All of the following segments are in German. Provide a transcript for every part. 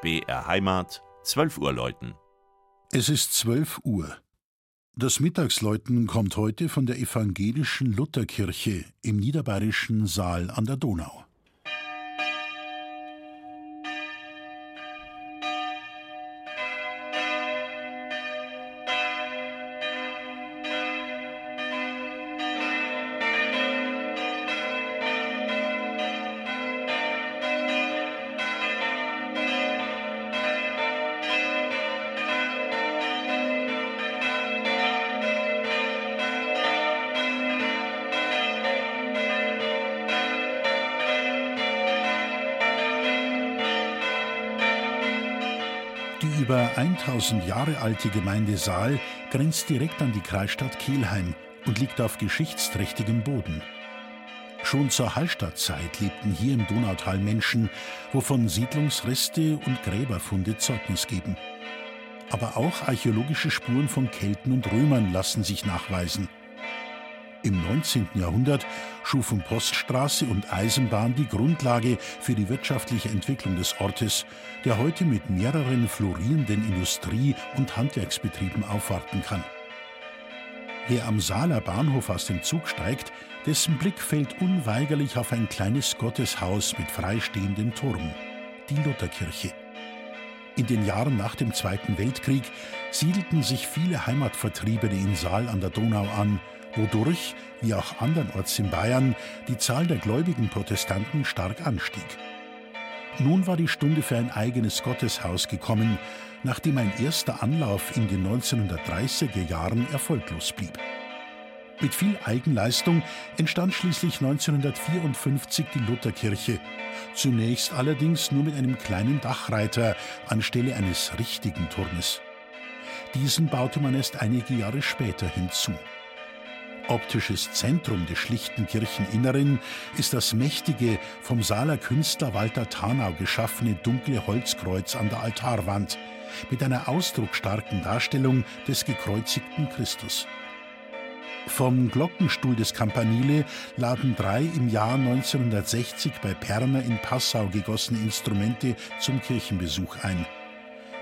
BR Heimat, 12 Uhr läuten. Es ist 12 Uhr. Das Mittagsläuten kommt heute von der evangelischen Lutherkirche im niederbayerischen Saal an der Donau. Die über 1000 Jahre alte Gemeinde Saal grenzt direkt an die Kreisstadt Kelheim und liegt auf geschichtsträchtigem Boden. Schon zur Hallstattzeit lebten hier im Donautal Menschen, wovon Siedlungsreste und Gräberfunde Zeugnis geben. Aber auch archäologische Spuren von Kelten und Römern lassen sich nachweisen. Im 19. Jahrhundert schufen Poststraße und Eisenbahn die Grundlage für die wirtschaftliche Entwicklung des Ortes, der heute mit mehreren florierenden Industrie- und Handwerksbetrieben aufwarten kann. Wer am Saaler Bahnhof aus dem Zug steigt, dessen Blick fällt unweigerlich auf ein kleines Gotteshaus mit freistehendem Turm, die Lutherkirche. In den Jahren nach dem Zweiten Weltkrieg siedelten sich viele Heimatvertriebene in Saal an der Donau an wodurch, wie auch andernorts in Bayern, die Zahl der gläubigen Protestanten stark anstieg. Nun war die Stunde für ein eigenes Gotteshaus gekommen, nachdem ein erster Anlauf in den 1930er Jahren erfolglos blieb. Mit viel Eigenleistung entstand schließlich 1954 die Lutherkirche, zunächst allerdings nur mit einem kleinen Dachreiter anstelle eines richtigen Turmes. Diesen baute man erst einige Jahre später hinzu. Optisches Zentrum des schlichten Kircheninneren ist das mächtige, vom Saaler Künstler Walter Tarnau geschaffene dunkle Holzkreuz an der Altarwand mit einer ausdrucksstarken Darstellung des gekreuzigten Christus. Vom Glockenstuhl des Campanile laden drei im Jahr 1960 bei Perner in Passau gegossene Instrumente zum Kirchenbesuch ein.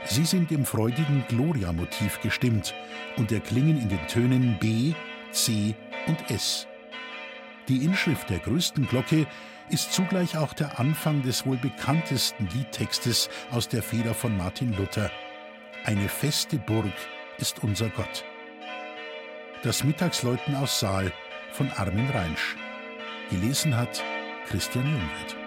Sie sind im freudigen Gloria-Motiv gestimmt und erklingen in den Tönen B, C und S. Die Inschrift der größten Glocke ist zugleich auch der Anfang des wohl bekanntesten Liedtextes aus der Feder von Martin Luther. Eine feste Burg ist unser Gott. Das Mittagsläuten aus Saal von Armin Reinsch. Gelesen hat Christian Jungwirth.